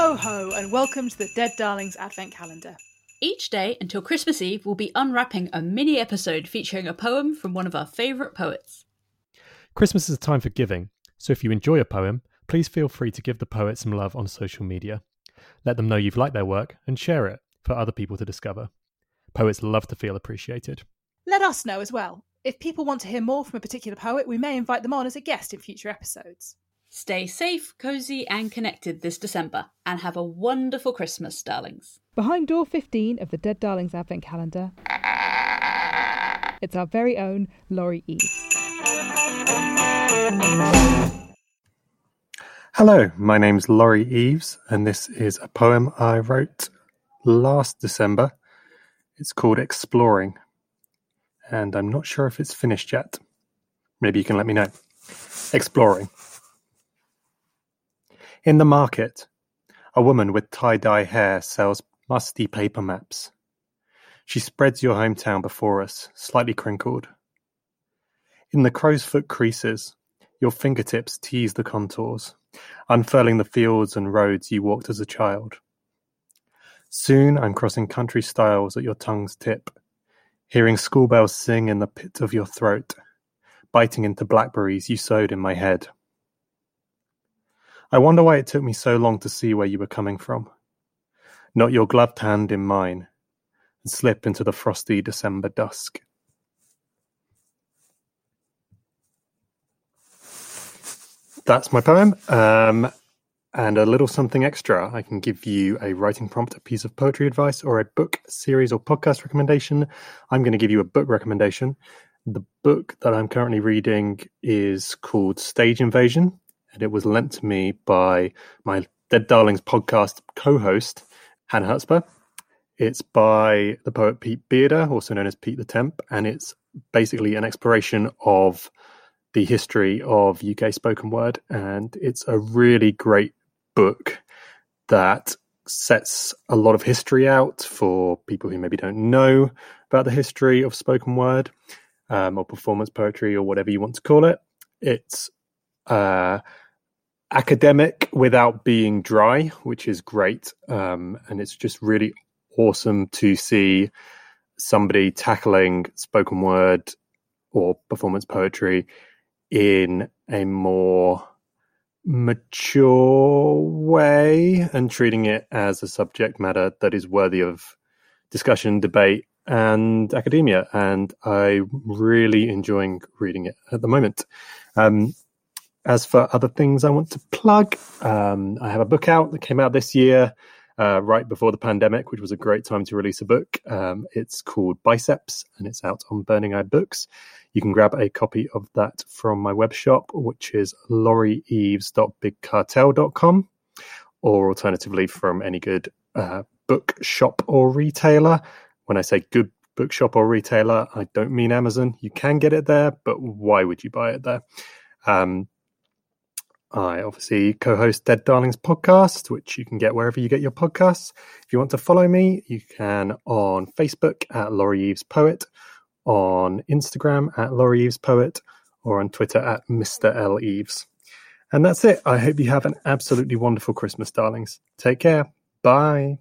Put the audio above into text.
Ho ho, and welcome to the Dead Darlings Advent Calendar. Each day until Christmas Eve, we'll be unwrapping a mini episode featuring a poem from one of our favourite poets. Christmas is a time for giving, so if you enjoy a poem, please feel free to give the poet some love on social media. Let them know you've liked their work and share it for other people to discover. Poets love to feel appreciated. Let us know as well. If people want to hear more from a particular poet, we may invite them on as a guest in future episodes. Stay safe, cosy, and connected this December, and have a wonderful Christmas, darlings. Behind door 15 of the Dead Darlings Advent Calendar, it's our very own Laurie Eves. Hello, my name's Laurie Eves, and this is a poem I wrote last December. It's called Exploring, and I'm not sure if it's finished yet. Maybe you can let me know. Exploring. In the market, a woman with tie-dye hair sells musty paper maps. She spreads your hometown before us, slightly crinkled. In the crow's foot creases, your fingertips tease the contours, unfurling the fields and roads you walked as a child. Soon I'm crossing country stiles at your tongue's tip, hearing school bells sing in the pit of your throat, biting into blackberries you sowed in my head. I wonder why it took me so long to see where you were coming from. Knot your gloved hand in mine, and slip into the frosty December dusk. That's my poem. Um, and a little something extra. I can give you a writing prompt, a piece of poetry advice, or a book, series, or podcast recommendation. I'm going to give you a book recommendation. The book that I'm currently reading is called Stage Invasion and it was lent to me by my Dead Darlings podcast co-host Hannah Hotspur. It's by the poet Pete Bearder, also known as Pete the Temp, and it's basically an exploration of the history of UK spoken word, and it's a really great book that sets a lot of history out for people who maybe don't know about the history of spoken word um, or performance poetry or whatever you want to call it. It's uh, academic without being dry, which is great. Um, and it's just really awesome to see somebody tackling spoken word or performance poetry in a more mature way and treating it as a subject matter that is worthy of discussion, debate, and academia. And I'm really enjoying reading it at the moment. Um, as for other things I want to plug, um, I have a book out that came out this year, uh, right before the pandemic, which was a great time to release a book. Um, it's called Biceps and it's out on Burning Eye Books. You can grab a copy of that from my web shop, which is laurieeves.bigcartel.com, or alternatively from any good uh, bookshop or retailer. When I say good bookshop or retailer, I don't mean Amazon. You can get it there, but why would you buy it there? Um, I obviously co host Dead Darlings podcast, which you can get wherever you get your podcasts. If you want to follow me, you can on Facebook at Laurie Eves Poet, on Instagram at Laurie Eves Poet, or on Twitter at Mr. L. Eves. And that's it. I hope you have an absolutely wonderful Christmas, darlings. Take care. Bye.